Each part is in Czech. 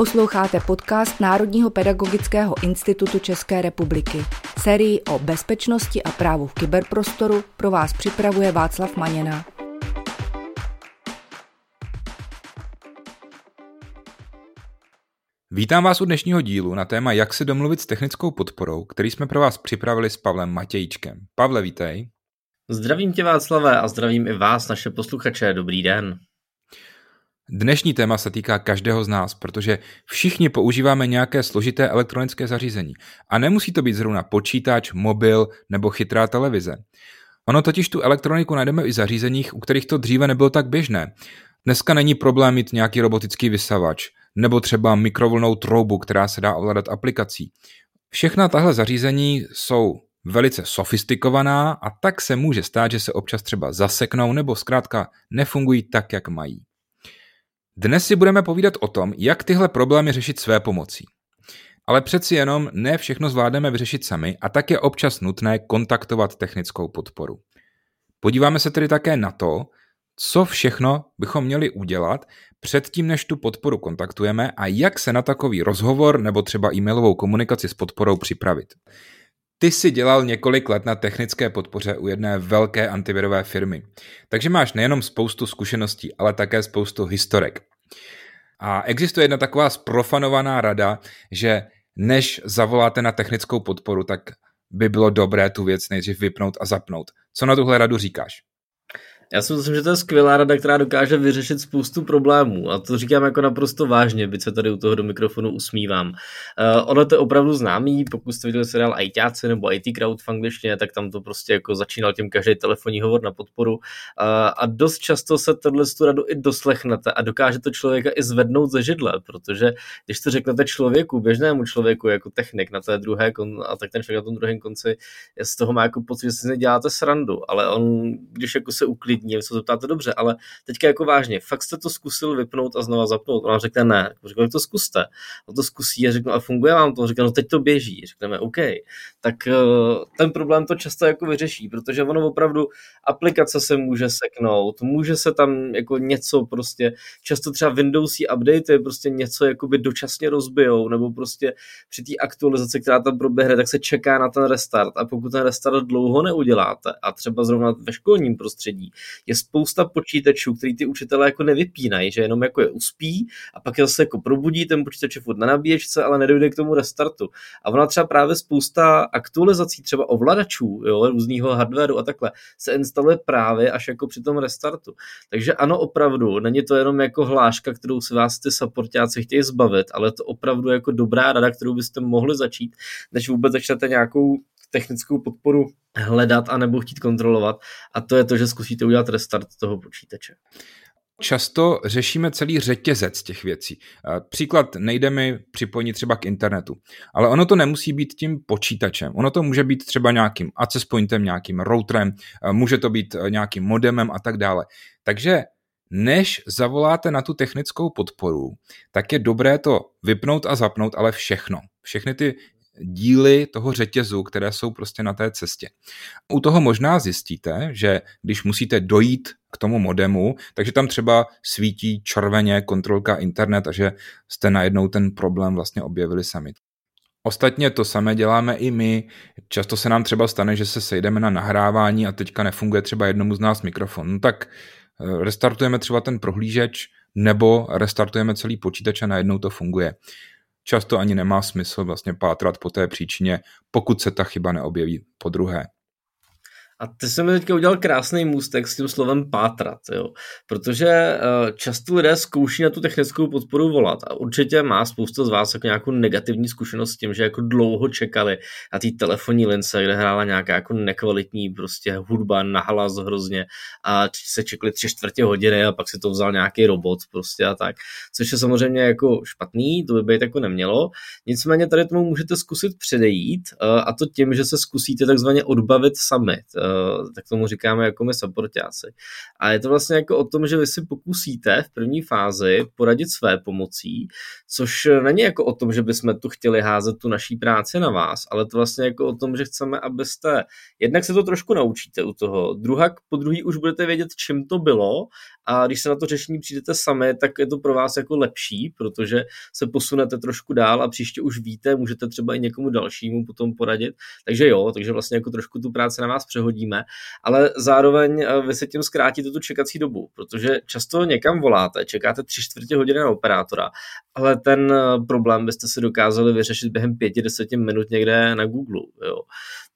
Posloucháte podcast Národního pedagogického institutu České republiky. Sérii o bezpečnosti a právu v kyberprostoru pro vás připravuje Václav Maněna. Vítám vás u dnešního dílu na téma Jak se domluvit s technickou podporou, který jsme pro vás připravili s Pavlem Matějčkem. Pavle, vítej. Zdravím tě Václave a zdravím i vás, naše posluchače. Dobrý den. Dnešní téma se týká každého z nás, protože všichni používáme nějaké složité elektronické zařízení. A nemusí to být zrovna počítač, mobil nebo chytrá televize. Ono totiž tu elektroniku najdeme i v zařízeních, u kterých to dříve nebylo tak běžné. Dneska není problém mít nějaký robotický vysavač, nebo třeba mikrovlnou troubu, která se dá ovládat aplikací. Všechna tahle zařízení jsou velice sofistikovaná a tak se může stát, že se občas třeba zaseknou nebo zkrátka nefungují tak, jak mají. Dnes si budeme povídat o tom, jak tyhle problémy řešit své pomocí. Ale přeci jenom ne všechno zvládneme vyřešit sami a tak je občas nutné kontaktovat technickou podporu. Podíváme se tedy také na to, co všechno bychom měli udělat předtím, než tu podporu kontaktujeme a jak se na takový rozhovor nebo třeba e-mailovou komunikaci s podporou připravit. Ty jsi dělal několik let na technické podpoře u jedné velké antivirové firmy, takže máš nejenom spoustu zkušeností, ale také spoustu historek. A existuje jedna taková sprofanovaná rada, že než zavoláte na technickou podporu, tak by bylo dobré tu věc nejdřív vypnout a zapnout. Co na tuhle radu říkáš? Já si myslím, že to je skvělá rada, která dokáže vyřešit spoustu problémů a to říkám jako naprosto vážně, byť se tady u toho do mikrofonu usmívám. Uh, ono to je opravdu známý, pokud jste viděli seriál ITáci nebo IT Crowd v angličtině, tak tam to prostě jako začínal tím každý telefonní hovor na podporu uh, a dost často se tohle tu radu i doslechnete a dokáže to člověka i zvednout ze židle, protože když to řeknete člověku, běžnému člověku jako technik na té druhé kon- a tak ten člověk na tom druhém konci z toho má jako pocit, že si neděláte srandu, ale on, když jako se uklidí klidně, vy se zeptáte dobře, ale teďka jako vážně, fakt jste to zkusil vypnout a znova zapnout. Ona řekne ne, řekne, to zkuste. On to zkusí a řekne, a funguje vám to? Řekne, no teď to běží. Řekneme, OK. Tak eh, ten problém to často jako vyřeší, protože ono opravdu aplikace se může seknout, může se tam jako něco prostě, často třeba Windowsí update prostě něco jakoby dočasně rozbijou, nebo prostě při té aktualizaci, která tam proběhne, tak se čeká na ten restart a pokud ten restart dlouho neuděláte a třeba zrovna ve školním prostředí, je spousta počítačů, který ty učitelé jako nevypínají, že jenom jako je uspí a pak je zase jako probudí, ten počítač je na nabíječce, ale nedojde k tomu restartu. A ona třeba právě spousta aktualizací, třeba ovladačů, jo, různýho hardwareu a takhle, se instaluje právě až jako při tom restartu. Takže ano, opravdu, není to jenom jako hláška, kterou si vás ty supportáci chtějí zbavit, ale to opravdu jako dobrá rada, kterou byste mohli začít, než vůbec začnete nějakou technickou podporu hledat a nebo chtít kontrolovat a to je to, že zkusíte udělat restart toho počítače. Často řešíme celý řetězec těch věcí. Příklad, nejde mi připojit třeba k internetu, ale ono to nemusí být tím počítačem. Ono to může být třeba nějakým access pointem, nějakým routerem, může to být nějakým modemem a tak dále. Takže než zavoláte na tu technickou podporu, tak je dobré to vypnout a zapnout, ale všechno. Všechny ty díly toho řetězu, které jsou prostě na té cestě. U toho možná zjistíte, že když musíte dojít k tomu modemu, takže tam třeba svítí červeně kontrolka internet a že jste najednou ten problém vlastně objevili sami. Ostatně to samé děláme i my. Často se nám třeba stane, že se sejdeme na nahrávání a teďka nefunguje třeba jednomu z nás mikrofon. No tak eh, restartujeme třeba ten prohlížeč nebo restartujeme celý počítač a najednou to funguje často ani nemá smysl vlastně pátrat po té příčině, pokud se ta chyba neobjeví po druhé. A ty jsi mi teďka udělal krásný můstek s tím slovem pátrat, jo? protože uh, často lidé zkouší na tu technickou podporu volat a určitě má spousta z vás jako nějakou negativní zkušenost s tím, že jako dlouho čekali na té telefonní lince, kde hrála nějaká jako nekvalitní prostě hudba na hlas hrozně a se čekali tři čtvrtě hodiny a pak si to vzal nějaký robot prostě a tak, což je samozřejmě jako špatný, to by být jako nemělo, nicméně tady tomu můžete zkusit předejít uh, a to tím, že se zkusíte takzvaně odbavit sami, Eh, tak tomu říkáme jako my supportáci. A je to vlastně jako o tom, že vy si pokusíte v první fázi poradit své pomocí, což není jako o tom, že bychom tu chtěli házet tu naší práci na vás, ale to vlastně jako o tom, že chceme, abyste, jednak se to trošku naučíte u toho, druhá, po druhý už budete vědět, čím to bylo a když se na to řešení přijdete sami, tak je to pro vás jako lepší, protože se posunete trošku dál a příště už víte, můžete třeba i někomu dalšímu potom poradit. Takže jo, takže vlastně jako trošku tu práci na vás přehodíme, ale zároveň eh, vy se tím zkrátíte tu čekací dobu, protože často někam voláte, čekáte tři čtvrtě hodiny na operátora, ale ten eh, problém byste si dokázali vyřešit během pěti, deseti minut někde na Google. Jo.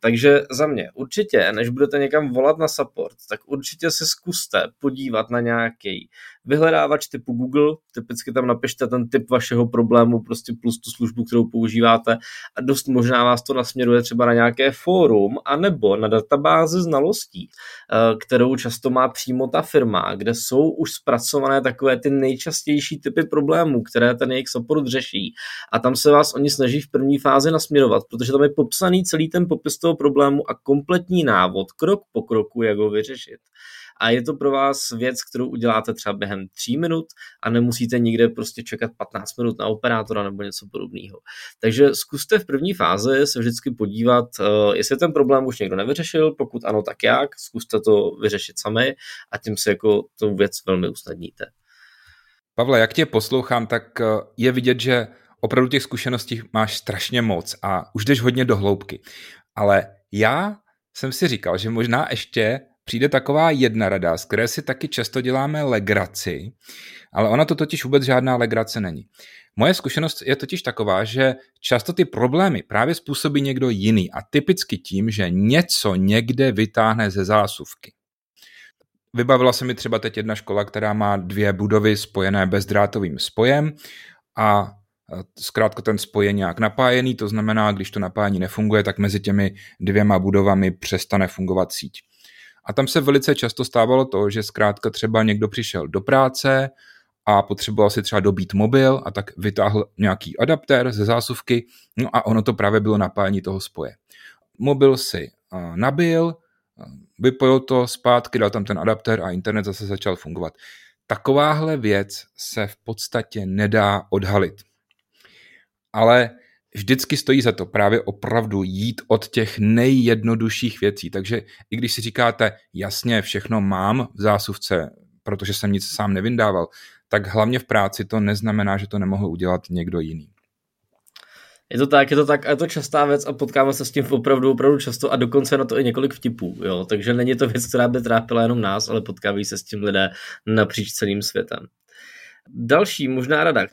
Takže za mě určitě, než budete někam volat na support, tak určitě si zkuste podívat na nějaký vyhledávač typu Google, typicky tam napište ten typ vašeho problému prostě plus tu službu, kterou používáte a dost možná vás to nasměruje třeba na nějaké fórum anebo na databázi znalostí, eh, kterou často má přímo ta firma, kde jsou už zpracované takové ty nejčastější typy problémů, které ten jejich support řeší. A tam se vás oni snaží v první fázi nasměrovat, protože tam je popsaný celý ten popis toho problému a kompletní návod krok po kroku, jak ho vyřešit a je to pro vás věc, kterou uděláte třeba během 3 minut a nemusíte nikde prostě čekat 15 minut na operátora nebo něco podobného. Takže zkuste v první fázi se vždycky podívat, eh, jestli ten problém už někdo nevyřešil, pokud ano, tak jak, zkuste to vyřešit sami a tím si jako tu věc velmi usnadníte. Pavle, jak tě poslouchám, tak eh, je vidět, že opravdu těch zkušeností máš strašně moc a už jdeš hodně do hloubky. Ale já jsem si říkal, že možná ještě přijde taková jedna rada, z které si taky často děláme legraci, ale ona to totiž vůbec žádná legrace není. Moje zkušenost je totiž taková, že často ty problémy právě způsobí někdo jiný a typicky tím, že něco někde vytáhne ze zásuvky. Vybavila se mi třeba teď jedna škola, která má dvě budovy spojené bezdrátovým spojem a zkrátka ten spoj je nějak napájený, to znamená, když to napájení nefunguje, tak mezi těmi dvěma budovami přestane fungovat síť. A tam se velice často stávalo to, že zkrátka třeba někdo přišel do práce a potřeboval si třeba dobít mobil a tak vytáhl nějaký adaptér ze zásuvky, no a ono to právě bylo napájení toho spoje. Mobil si nabil, vypojil to zpátky, dal tam ten adaptér a internet zase začal fungovat. Takováhle věc se v podstatě nedá odhalit. Ale vždycky stojí za to právě opravdu jít od těch nejjednodušších věcí. Takže i když si říkáte, jasně, všechno mám v zásuvce, protože jsem nic sám nevyndával, tak hlavně v práci to neznamená, že to nemohl udělat někdo jiný. Je to tak, je to tak a je to častá věc a potkáme se s tím opravdu, opravdu často a dokonce na to i několik vtipů, jo. Takže není to věc, která by trápila jenom nás, ale potkávají se s tím lidé napříč celým světem. Další možná rada.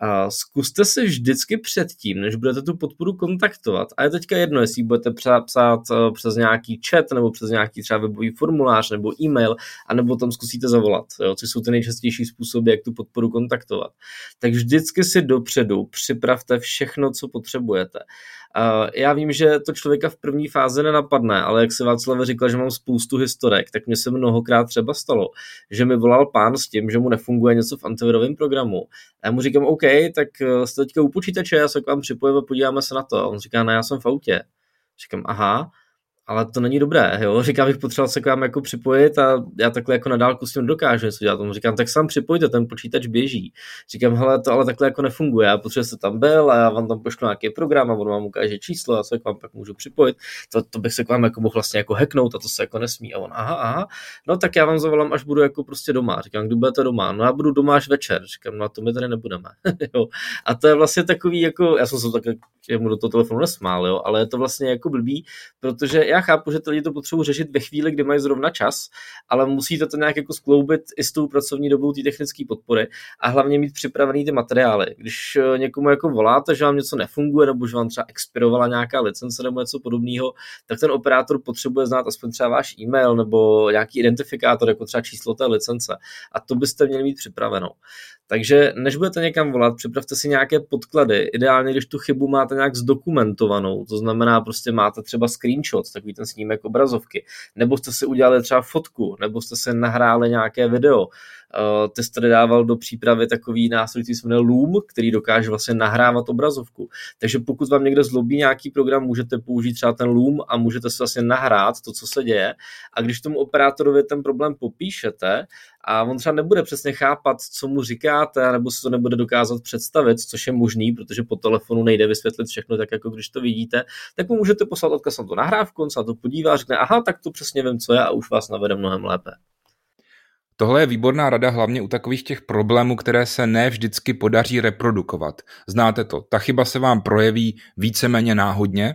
A zkuste si vždycky předtím, než budete tu podporu kontaktovat, a je teďka jedno, jestli budete psát eh, přes nějaký chat, nebo přes nějaký třeba webový formulář, nebo e-mail, anebo tam zkusíte zavolat, jo, což jsou ty nejčastější způsoby, jak tu podporu kontaktovat. Tak vždycky si dopředu připravte všechno, co potřebujete. Já vím, že to člověka v první fázi nenapadne, ale jak se Václav říkal, že mám spoustu historek, tak mě se mnohokrát třeba stalo, že mi volal pán s tím, že mu nefunguje něco v antivirovém programu. A já mu říkám, OK, tak eh, jste teďka u počítače, já se k vám připojím a podíváme se na to. A on říká, ne, já jsem v autě. Říkám, aha, ale to není dobré, jo. Říkám, bych potřeboval se k vám jako připojit a já takhle jako na dálku s tím dokážu něco dělat. Říkám, tak sám připojte, ten počítač běží. Říkám, hele, to ale takhle jako nefunguje. Já potřebuji, se tam byl a já vám tam pošlu nějaký program a on vám ukáže číslo a se k vám pak můžu připojit. To, to bych se k vám jako mohl vlastně jako hacknout a to se jako nesmí. A on, aha, aha, no tak já vám zavolám, až budu jako prostě doma. Říkám, kdy budete doma? No já budu doma až večer. Říkám, no a to my tady nebudeme. jo. A to je vlastně takový jako, já jsem se tak mu do toho telefonu nesmál, jo, ale je to vlastně jako blbý, protože já chápu, že ty lidi to potřebují řešit ve chvíli, kdy mají zrovna čas, ale musíte to nějak jako skloubit i s tou pracovní dobou té technické podpory a hlavně mít připravený ty materiály. Když eh, někomu jako voláte, že vám něco nefunguje, nebo že vám třeba expirovala nějaká licence nebo něco podobného, tak ten operátor potřebuje znát aspoň třeba váš e-mail nebo nějaký identifikátor, jako třeba číslo té licence. A to byste měli mít připraveno. Takže než budete někam volat, připravte si nějaké podklady. Ideálně, když tu chybu máte nějak zdokumentovanou, to znamená prostě máte třeba screenshot, takový ten snímek obrazovky, nebo jste si udělali třeba fotku, nebo jste se nahráli nějaké video. Uh, ty jste dával do přípravy takový nástroj, který se jmenuje Loom, který dokáže vlastně nahrávat obrazovku. Takže pokud vám někdo zlobí nějaký program, můžete použít třeba ten Loom a můžete si vlastně nahrát to, co se děje. A když tomu operátorovi ten problém popíšete, a on třeba nebude přesně chápat, co mu říkáte, nebo si to nebude dokázat představit, což je možný, protože po telefonu nejde vysvětlit všechno tak, jako když to vidíte, tak mu můžete poslat odkaz na tu nahrávku, on se na to podívá, řekne, aha, tak to přesně vím, co je a už vás navede mnohem lépe. Tohle je výborná rada hlavně u takových těch problémů, které se ne vždycky podaří reprodukovat. Znáte to, ta chyba se vám projeví víceméně náhodně,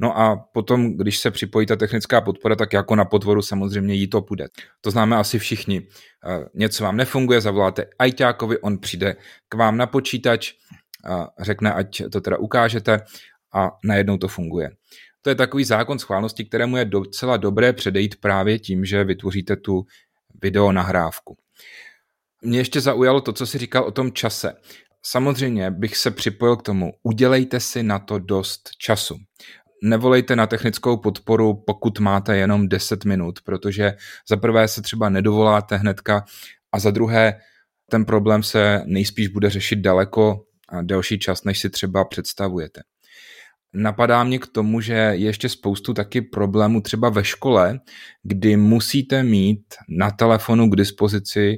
No a potom, když se připojí ta technická podpora, tak jako na potvoru samozřejmě jí to půjde. To známe asi všichni. Eh, něco vám nefunguje, zavoláte ajťákovi, on přijde k vám na počítač, řekne, ať to teda ukážete a najednou to funguje. To je takový zákon schválnosti, kterému je docela dobré předejít právě tím, že vytvoříte tu video nahrávku. Mě ještě zaujalo to, co si říkal o tom čase. Samozřejmě bych se připojil k tomu, udělejte si na to dost času. Nevolejte na technickou podporu, pokud máte jenom 10 minut, protože za prvé se třeba nedovoláte hnedka a za druhé ten problém se nejspíš bude řešit daleko a delší čas, než si třeba představujete. Napadá mě k tomu, že je ještě spoustu taky problémů třeba ve škole, kdy musíte mít na telefonu k dispozici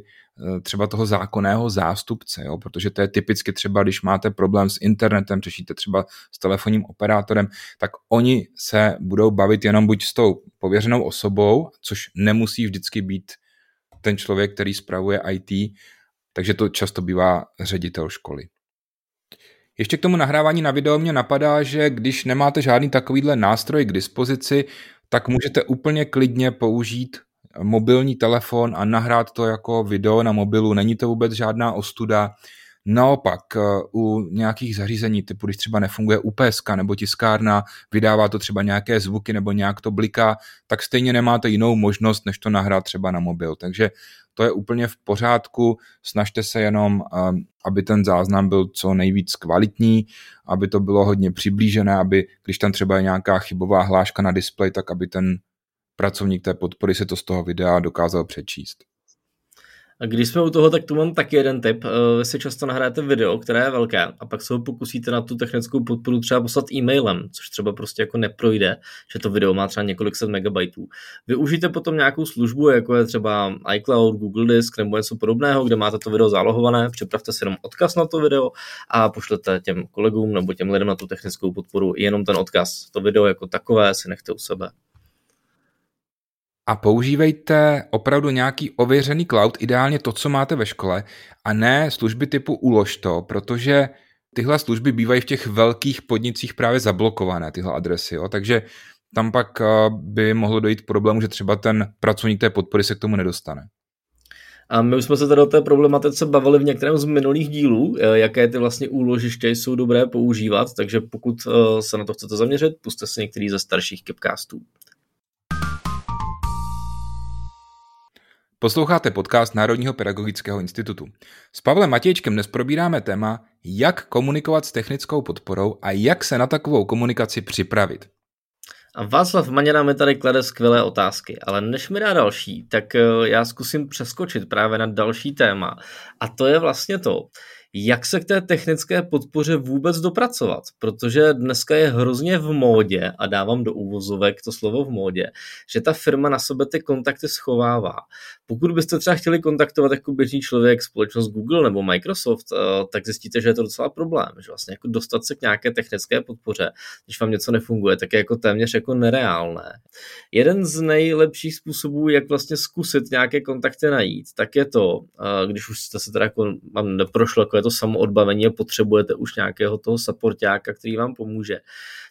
třeba toho zákonného zástupce, jo? protože to je typicky třeba, když máte problém s internetem, řešíte třeba s telefonním operátorem, tak oni se budou bavit jenom buď s tou pověřenou osobou, což nemusí vždycky být ten člověk, který spravuje IT, takže to často bývá ředitel školy. Ještě k tomu nahrávání na video mě napadá, že když nemáte žádný takovýhle nástroj k dispozici, tak můžete úplně klidně použít mobilní telefon a nahrát to jako video na mobilu. Není to vůbec žádná ostuda. Naopak eh, u nějakých zařízení, typu když třeba nefunguje UPS nebo tiskárna, vydává to třeba nějaké zvuky nebo nějak to bliká, tak stejně nemáte jinou možnost, než to nahrát třeba na mobil. Takže to je úplně v pořádku, snažte se jenom, eh, aby ten záznam byl co nejvíc kvalitní, aby to bylo hodně přiblížené, aby když tam třeba je nějaká chybová hláška na displeji, tak aby ten pracovník té podpory se to z toho videa dokázal přečíst. A když jsme u toho, tak tu mám taky jeden tip. Eh, vy si často nahráte video, které je velké, a pak se ho pokusíte na tu technickou podporu třeba poslat e-mailem, což třeba prostě jako neprojde, že to video má třeba několik set megabajtů. Využijte potom nějakou službu, jako je třeba iCloud, Google Disk nebo něco podobného, kde máte to video zálohované, připravte si jenom odkaz na to video a pošlete těm kolegům nebo těm lidem na tu technickou podporu jenom ten odkaz. To video jako takové si nechte u sebe a používejte opravdu nějaký ověřený cloud, ideálně to, co máte ve škole, a ne služby typu ulož to, protože tyhle služby bývají v těch velkých podnicích právě zablokované, tyhle adresy. Jo? Takže tam pak eh, by mohlo dojít k problému, že třeba ten pracovník té podpory se k tomu nedostane. A my už jsme se tady o té problematice bavili v některém z minulých dílů, eh, jaké ty vlastně úložiště jsou dobré používat, takže pokud eh, se na to chcete zaměřit, puste si některý ze starších kepcastů. Posloucháte podcast Národního pedagogického institutu. S Pavlem Matějčkem dnes probíráme téma, jak komunikovat s technickou podporou a jak se na takovou komunikaci připravit. A Václav Maněna mi tady klade skvělé otázky, ale než mi dá další, tak eh, já zkusím přeskočit právě na další téma. A to je vlastně to, jak se k té technické podpoře vůbec dopracovat, protože dneska je hrozně v módě, a dávám do úvozovek to slovo v módě, že ta firma na sebe ty kontakty schovává. Pokud byste třeba chtěli kontaktovat jako běžný člověk společnost Google nebo Microsoft, eh, tak zjistíte, že je to docela problém, že vlastně jako dostat se k nějaké technické podpoře, když vám něco nefunguje, tak je jako téměř jako nereálné. Jeden z nejlepších způsobů, jak vlastně zkusit nějaké kontakty najít, tak je to, eh, když už jste se teda jako, mám neprošlo jako to samoodbavení a potřebujete už nějakého toho supportáka, který vám pomůže,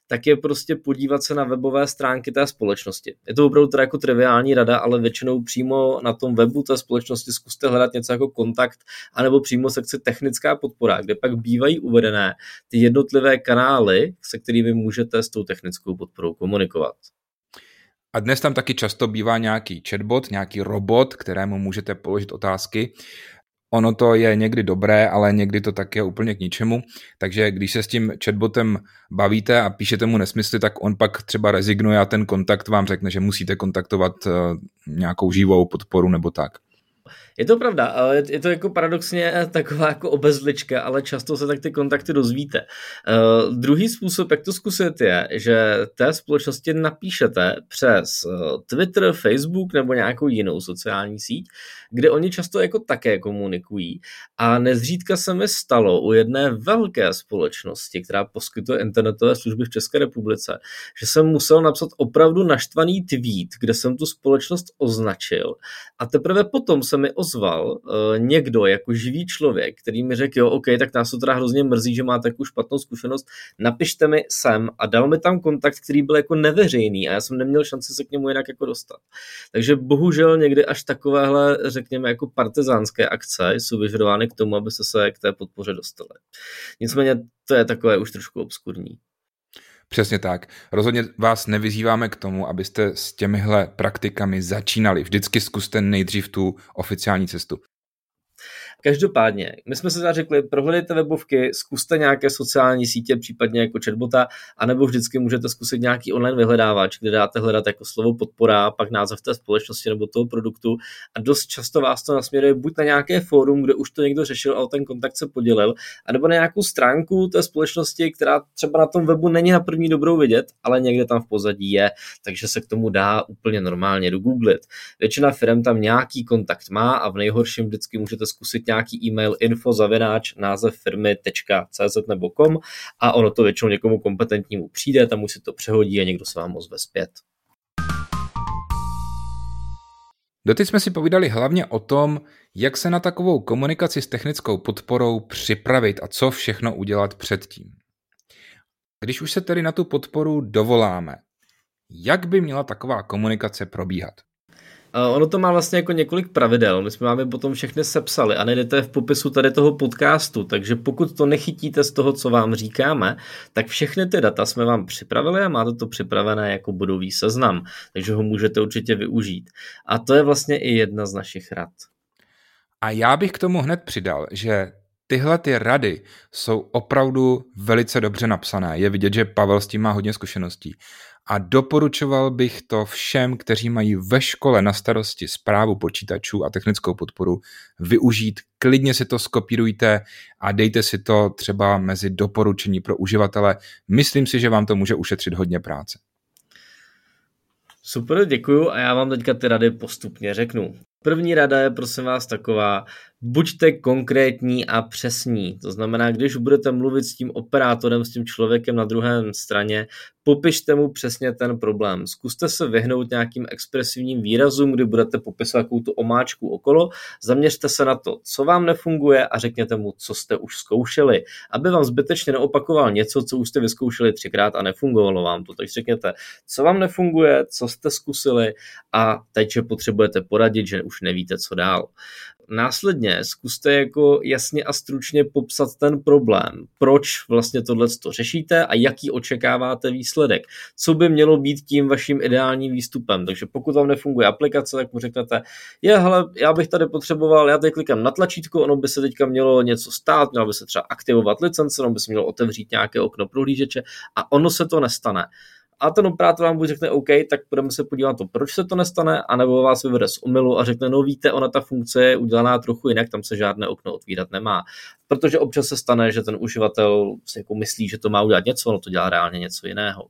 tak je prostě podívat se na webové stránky té společnosti. Je to opravdu teda jako triviální rada, ale většinou přímo na tom webu té společnosti zkuste hledat něco jako kontakt, anebo přímo sekci technická podpora, kde pak bývají uvedené ty jednotlivé kanály, se kterými můžete s tou technickou podporou komunikovat. A dnes tam taky často bývá nějaký chatbot, nějaký robot, kterému můžete položit otázky. Ono to je někdy dobré, ale někdy to tak je úplně k ničemu. Takže když se s tím chatbotem bavíte a píšete mu nesmysly, tak on pak třeba rezignuje a ten kontakt vám řekne, že musíte kontaktovat eh, nějakou živou podporu nebo tak. Je to pravda, ale je to jako paradoxně taková jako obezlička, ale často se tak ty kontakty dozvíte. Uh, druhý způsob, jak to zkusit, je, že té společnosti napíšete přes uh, Twitter, Facebook nebo nějakou jinou sociální síť, kde oni často jako také komunikují. A nezřídka se mi stalo u jedné velké společnosti, která poskytuje internetové služby v České republice, že jsem musel napsat opravdu naštvaný tweet, kde jsem tu společnost označil. A teprve potom jsem mi ozval uh, někdo jako živý člověk, který mi řekl, jo, OK, tak nás to teda hrozně mrzí, že máte takovou špatnou zkušenost, napište mi sem a dal mi tam kontakt, který byl jako neveřejný a já jsem neměl šanci se k němu jinak jako dostat. Takže bohužel někdy až takovéhle, řekněme, jako partizánské akce jsou vyžadovány k tomu, aby se k té podpoře dostali. Nicméně to je takové už trošku obskurní. Přesně tak. Rozhodně vás nevyzýváme k tomu, abyste s těmihle praktikami začínali. Vždycky zkuste nejdřív tu oficiální cestu. Každopádně, my jsme se teda řekli, prohledejte webovky, zkuste nějaké sociální sítě, případně jako chatbota, anebo vždycky můžete zkusit nějaký online vyhledávač, kde dáte hledat jako slovo podpora, pak název té společnosti nebo toho produktu a dost často vás to nasměruje buď na nějaké fórum, kde už to někdo řešil a o ten kontakt se podělil, anebo na nějakou stránku té společnosti, která třeba na tom webu není na první dobrou vidět, ale někde tam v pozadí je, takže se k tomu dá úplně normálně dogooglit. Většina firm tam nějaký kontakt má a v nejhorším vždycky můžete zkusit nějaký e-mail info zavináč název firmy.cz nebo com a ono to většinou někomu kompetentnímu přijde, tam už si to přehodí a někdo se vám ozve zpět. Doteď jsme si povídali hlavně o tom, jak se na takovou komunikaci s technickou podporou připravit a co všechno udělat předtím. Když už se tedy na tu podporu dovoláme, jak by měla taková komunikace probíhat? Ono to má vlastně jako několik pravidel. My jsme vám je potom všechny sepsali a najdete v popisu tady toho podcastu, takže pokud to nechytíte z toho, co vám říkáme, tak všechny ty data jsme vám připravili a máte to připravené jako bodový seznam, takže ho můžete určitě využít. A to je vlastně i jedna z našich rad. A já bych k tomu hned přidal, že tyhle ty rady jsou opravdu velice dobře napsané. Je vidět, že Pavel s tím má hodně zkušeností a doporučoval bych to všem, kteří mají ve škole na starosti zprávu počítačů a technickou podporu využít. Klidně si to skopírujte a dejte si to třeba mezi doporučení pro uživatele. Myslím si, že vám to může ušetřit hodně práce. Super, děkuju a já vám teďka ty rady postupně řeknu. První rada je prosím vás taková, buďte konkrétní a přesní. To znamená, když budete mluvit s tím operátorem, s tím člověkem na druhé straně, popište mu přesně ten problém. Zkuste se vyhnout nějakým expresivním výrazům, kdy budete popisovat takovou tu omáčku okolo. Zaměřte se na to, co vám nefunguje a řekněte mu, co jste už zkoušeli, aby vám zbytečně neopakoval něco, co už jste vyzkoušeli třikrát a nefungovalo vám to. Takže řekněte, co vám nefunguje, co jste zkusili a teď, že potřebujete poradit, že už nevíte, co dál. Následně zkuste jako jasně a stručně popsat ten problém, proč vlastně tohle to řešíte a jaký očekáváte výsledek, co by mělo být tím vaším ideálním výstupem. Takže pokud vám nefunguje aplikace, tak mu řeknete, je, hele, já bych tady potřeboval, já tady klikám na tlačítko, ono by se teďka mělo něco stát, mělo by se třeba aktivovat licence, ono by se mělo otevřít nějaké okno prohlížeče a ono se to nestane a ten operátor vám buď řekne OK, tak budeme se podívat na to, proč se to nestane, anebo vás vyvede z omylu a řekne, no víte, ona ta funkce je udělaná trochu jinak, tam se žádné okno otvírat nemá. Protože občas se stane, že ten uživatel si jako myslí, že to má udělat něco, ono to dělá reálně něco jiného.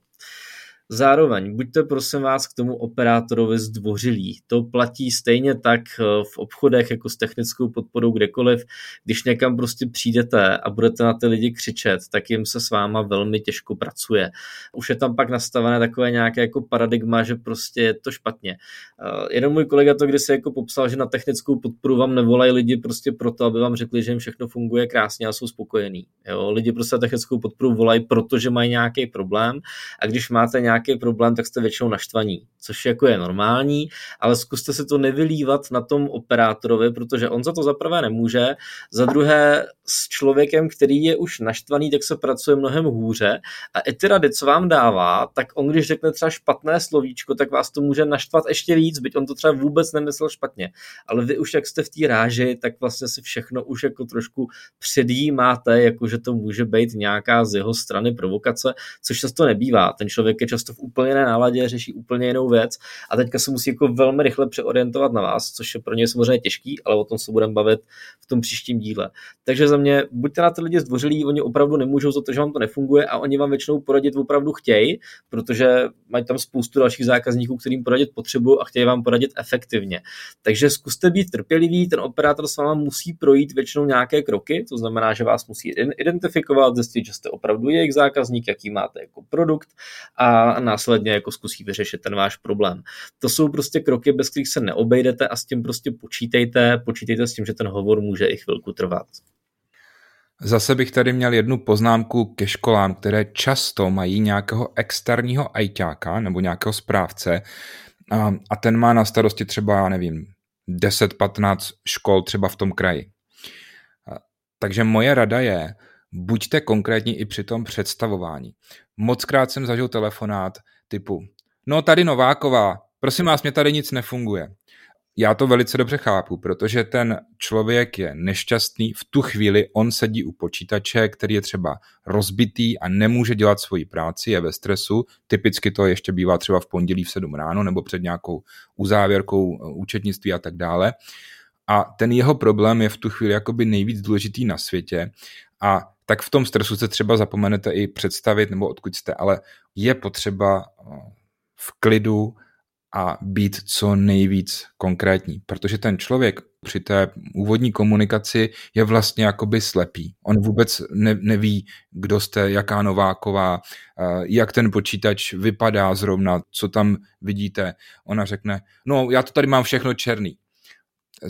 Zároveň buďte prosím vás k tomu operátorovi zdvořilí. To platí stejně tak eh, v obchodech jako s technickou podporou kdekoliv. Když někam prostě přijdete a budete na ty lidi křičet, tak jim se s váma velmi těžko pracuje. Už je tam pak nastavené takové nějaké jako paradigma, že prostě je to špatně. Eh, jeden můj kolega to kdysi jako popsal, že na technickou podporu vám nevolají lidi prostě proto, aby vám řekli, že jim všechno funguje krásně a jsou spokojení. Jo? Lidi prostě na technickou podporu volají, protože mají nějaký problém a když máte nějaký nějaký problém, tak jste většinou naštvaní, což jako je normální, ale zkuste se to nevylívat na tom operátorovi, protože on za to za prvé nemůže, za druhé s člověkem, který je už naštvaný, tak se pracuje mnohem hůře a i ty rady, co vám dává, tak on když řekne třeba špatné slovíčko, tak vás to může naštvat ještě víc, byť on to třeba vůbec nemyslel špatně. Ale vy už jak jste v té ráži, tak vlastně si všechno už jako trošku předjímáte, jako že to může být nějaká z jeho strany provokace, což často nebývá. Ten člověk je často v úplně jiné náladě, řeší úplně jinou věc a teďka se musí jako velmi rychle přeorientovat na vás, což je pro ně samozřejmě těžký, ale o tom se budeme bavit v tom příštím díle. Takže za mě buďte na ty lidi zdvořilí, oni opravdu nemůžou za to, že vám to nefunguje a oni vám většinou poradit opravdu chtějí, protože mají tam spoustu dalších zákazníků, kterým poradit potřebují a chtějí vám poradit efektivně. Takže zkuste být trpěliví, ten operátor s váma musí projít většinou nějaké kroky, to znamená, že vás musí identifikovat, zjistit, že jste opravdu jejich zákazník, jaký máte jako produkt a a následně jako zkusí vyřešit ten váš problém. To jsou prostě kroky, bez kterých se neobejdete a s tím prostě počítejte, počítejte s tím, že ten hovor může i chvilku trvat. Zase bych tady měl jednu poznámku ke školám, které často mají nějakého externího ajťáka nebo nějakého správce a, a ten má na starosti třeba, nevím, 10-15 škol třeba v tom kraji. Takže moje rada je, buďte konkrétní i při tom představování. Mockrát jsem zažil telefonát typu, no tady Nováková, prosím vás, mě tady nic nefunguje já to velice dobře chápu, protože ten člověk je nešťastný, v tu chvíli on sedí u počítače, který je třeba rozbitý a nemůže dělat svoji práci, je ve stresu, typicky to ještě bývá třeba v pondělí v 7 ráno nebo před nějakou uzávěrkou eh, účetnictví a tak dále. A ten jeho problém je v tu chvíli jakoby nejvíc důležitý na světě a tak v tom stresu se třeba zapomenete i představit nebo odkud jste, ale je potřeba eh, v klidu a být co nejvíc konkrétní, protože ten člověk při té úvodní komunikaci je vlastně jakoby slepý. On vůbec ne, neví, kdo jste, jaká Nováková, eh, jak ten počítač vypadá zrovna, co tam vidíte. Ona řekne, no já to tady mám všechno černý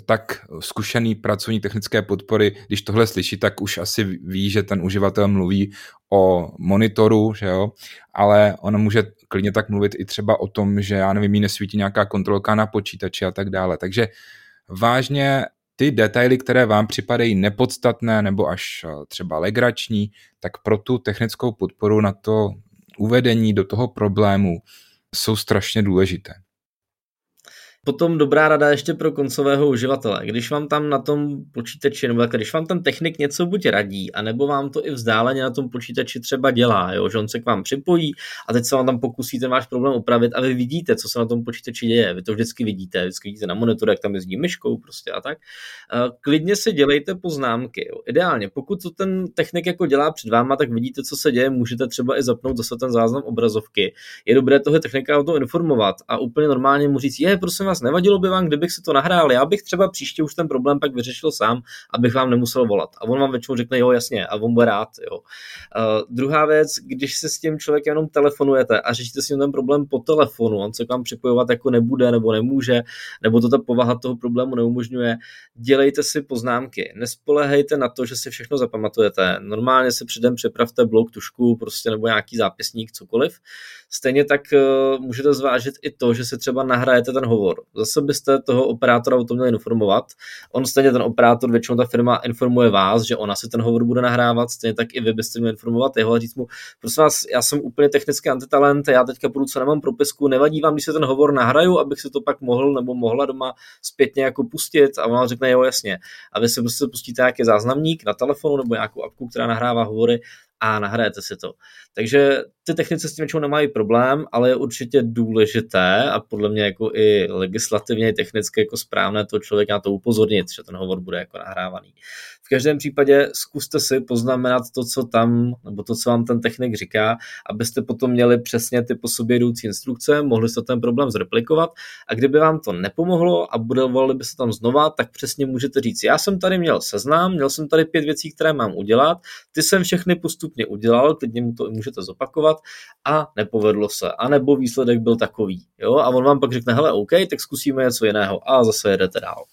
tak zkušený pracovní technické podpory, když tohle slyší, tak už asi ví, že ten uživatel mluví o monitoru, že jo, ale ona může klidně tak mluvit i třeba o tom, že já nevím, jí nesvítí nějaká kontrolka na počítači a tak dále. Takže vážně ty detaily, které vám připadají nepodstatné nebo až eh, třeba legrační, tak pro tu technickou podporu na to uvedení do toho problému jsou strašně důležité. Potom dobrá rada ještě pro koncového uživatele. Když vám tam na tom počítači, nebo když vám ten technik něco buď radí, anebo vám to i vzdáleně na tom počítači třeba dělá, jo? že on se k vám připojí a teď se vám tam pokusí ten váš problém opravit a vy vidíte, co se na tom počítači děje. Vy to vždycky vidíte, vždycky vidíte na monitoru, jak tam jezdí myškou prostě a tak. Klidně si dělejte poznámky. Jo? Ideálně, pokud to ten technik jako dělá před váma, tak vidíte, co se děje, můžete třeba i zapnout zase ten záznam obrazovky. Je dobré toho technika o tom informovat a úplně normálně mu říct, je, prosím vás, nevadilo by vám, kdybych si to nahrál, já bych třeba příště už ten problém pak vyřešil sám, abych vám nemusel volat. A on vám většinou řekne, jo, jasně, a on bude rád. Jo. Uh, druhá věc, když se s tím člověkem jenom telefonujete a řešíte s ním ten problém po telefonu, on se k vám připojovat jako nebude nebo nemůže, nebo to ta povaha toho problému neumožňuje, dělejte si poznámky. Nespolehejte na to, že si všechno zapamatujete. Normálně si předem připravte blok, tušku, prostě nebo nějaký zápisník, cokoliv. Stejně tak uh, můžete zvážit i to, že si třeba nahrajete ten hovor zase byste toho operátora o tom měli informovat. On stejně ten operátor, většinou ta firma informuje vás, že ona si ten hovor bude nahrávat, stejně tak i vy byste měli informovat jeho a říct mu, prosím vás, já jsem úplně technický antitalent, já teďka půjdu, co nemám propisku, nevadí vám, když se ten hovor nahraju, abych si to pak mohl nebo mohla doma zpětně jako pustit a ona řekne, jo, jasně. A vy si prostě pustíte nějaký záznamník na telefonu nebo nějakou apku, která nahrává hovory a nahrajete si to. Takže ty technice s tím většinou nemají problém, ale je určitě důležité a podle mě jako i legislativně, i technicky jako správné to člověk na to upozornit, že ten hovor bude jako nahrávaný. V každém případě zkuste si poznamenat to, co tam, nebo to, co vám ten technik říká, abyste potom měli přesně ty po sobě jdoucí instrukce, mohli jste ten problém zreplikovat a kdyby vám to nepomohlo a budovali by se tam znova, tak přesně můžete říct, já jsem tady měl seznám, měl jsem tady pět věcí, které mám udělat, ty jsem všechny postupně udělal, klidně mu to můžete zopakovat a nepovedlo se, a nebo výsledek byl takový. Jo? A on vám pak řekne, hele, OK, tak zkusíme něco jiného a zase jedete dál.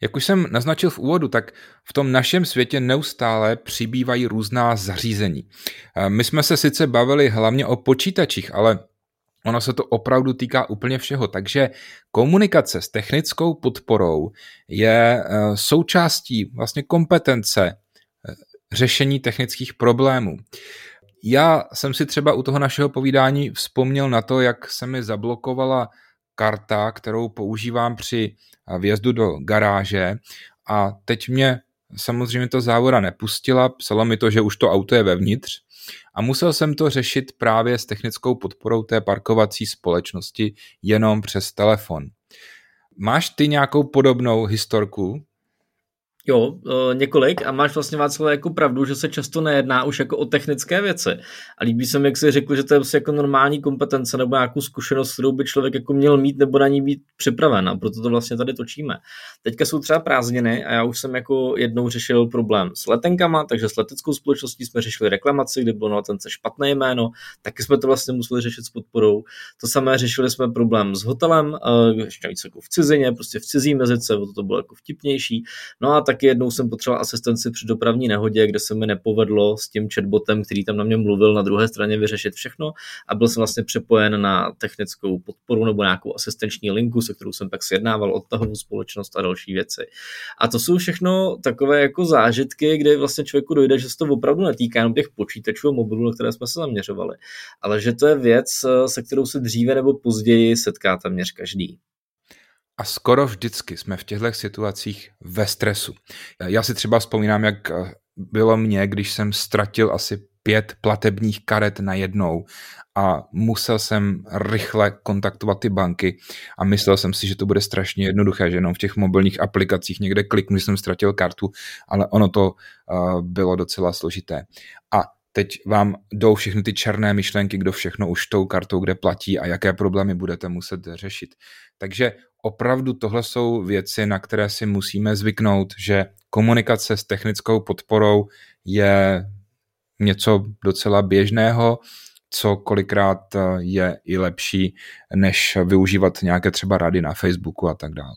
Jak už jsem naznačil v úvodu, tak v tom našem světě neustále přibývají různá zařízení. My jsme se sice bavili hlavně o počítačích, ale ono se to opravdu týká úplně všeho. Takže komunikace s technickou podporou je eh, součástí vlastně kompetence eh, řešení technických problémů. Já jsem si třeba u toho našeho povídání vzpomněl na to, jak se mi zablokovala karta, kterou používám při vjezdu do garáže a teď mě samozřejmě to závora nepustila, psalo mi to, že už to auto je vevnitř a musel jsem to řešit právě s technickou podporou té parkovací společnosti jenom přes telefon. Máš ty nějakou podobnou historku? Jo, e, několik a máš vlastně Václav jako pravdu, že se často nejedná už jako o technické věci. A líbí se mi, jak jsi řekl, že to je prostě jako normální kompetence nebo nějakou zkušenost, kterou by člověk jako měl mít nebo na ní být připraven a proto to vlastně tady točíme. Teďka jsou třeba prázdniny a já už jsem jako jednou řešil problém s letenkama, takže s leteckou společností jsme řešili reklamaci, kdy bylo na letence špatné jméno, taky jsme to vlastně museli řešit s podporou. To samé řešili jsme problém s hotelem, e, ještě víc jako v cizině, prostě v cizí mezice, to bylo jako vtipnější. No a tak taky jednou jsem potřeboval asistenci při dopravní nehodě, kde se mi nepovedlo s tím chatbotem, který tam na mě mluvil, na druhé straně vyřešit všechno a byl jsem vlastně přepojen na technickou podporu nebo nějakou asistenční linku, se kterou jsem pak sjednával odtahovou společnost a další věci. A to jsou všechno takové jako zážitky, kde vlastně člověku dojde, že se to opravdu netýká jenom těch počítačů a mobilů, na které jsme se zaměřovali, ale že to je věc, se kterou se dříve nebo později setká téměř každý. A skoro vždycky jsme v těchto situacích ve stresu. Já si třeba vzpomínám, jak eh, bylo mě, když jsem ztratil asi pět platebních karet na jednou a musel jsem rychle kontaktovat ty banky a myslel jsem si, že to bude strašně jednoduché, že jenom v těch mobilních aplikacích někde kliknu, že jsem ztratil kartu, ale ono to uh, bylo docela složité. A teď vám jdou všechny ty černé myšlenky, kdo všechno už tou kartou kde platí a jaké problémy budete muset řešit. Takže opravdu tohle jsou věci, na které si musíme zvyknout, že komunikace s technickou podporou je něco docela běžného, co kolikrát je i lepší, než využívat nějaké třeba rady na Facebooku a tak dále.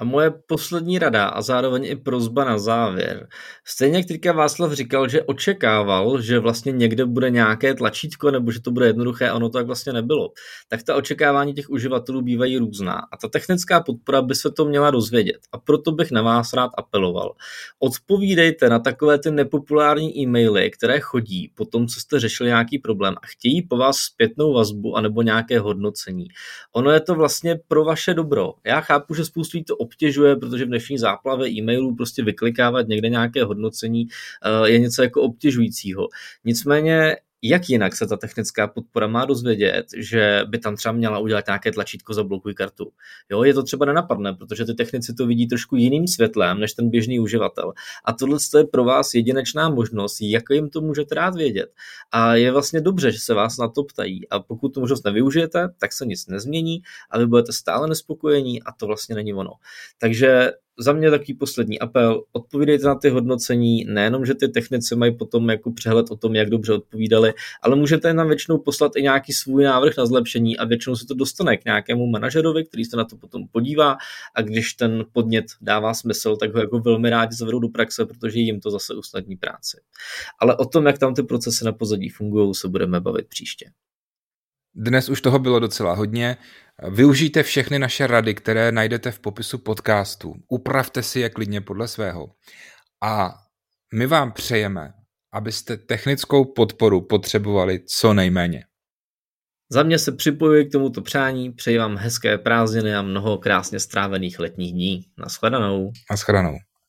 A moje poslední rada a zároveň i prozba na závěr. Stejně jak teďka Václav říkal, že očekával, že vlastně někde bude nějaké tlačítko nebo že to bude jednoduché, a ono to tak vlastně nebylo. Tak ta očekávání těch uživatelů bývají různá a ta technická podpora by se to měla dozvědět. A proto bych na vás rád apeloval. Odpovídejte na takové ty nepopulární e-maily, které chodí po tom, co jste řešili nějaký problém a chtějí po vás zpětnou vazbu anebo nějaké hodnocení. Ono je to vlastně pro vaše dobro. Já chápu, že spoustu to obtěžuje, protože v dnešní záplavě e-mailů prostě vyklikávat někde nějaké hodnocení eh, je něco jako obtěžujícího. Nicméně jak jinak se ta technická podpora má dozvědět, že by tam třeba měla udělat nějaké tlačítko za blokuj kartu. Jo, je to třeba nenapadne, protože ty technici to vidí trošku jiným světlem než ten běžný uživatel. A tohle je pro vás jedinečná možnost, jak jim to můžete rád vědět. A je vlastně dobře, že se vás na to ptají. A pokud tu možnost nevyužijete, tak se nic nezmění a vy budete stále nespokojení a to vlastně není ono. Takže za mě takový poslední apel, odpovídejte na ty hodnocení, nejenom, že ty technici mají potom jako přehled o tom, jak dobře odpovídali, ale můžete nám většinou poslat i nějaký svůj návrh na zlepšení a většinou se to dostane k nějakému manažerovi, který se na to potom podívá a když ten podnět dává smysl, tak ho jako velmi rádi zavedou do praxe, protože jim to zase usnadní práci. Ale o tom, jak tam ty procesy na pozadí fungují, se budeme bavit příště. Dnes už toho bylo docela hodně. Využijte všechny naše rady, které najdete v popisu podcastu. Upravte si je klidně podle svého. A my vám přejeme, abyste technickou podporu potřebovali co nejméně. Za mě se připojuji k tomuto přání, přeji vám hezké prázdniny a mnoho krásně strávených letních dní. Naschledanou. Naschledanou.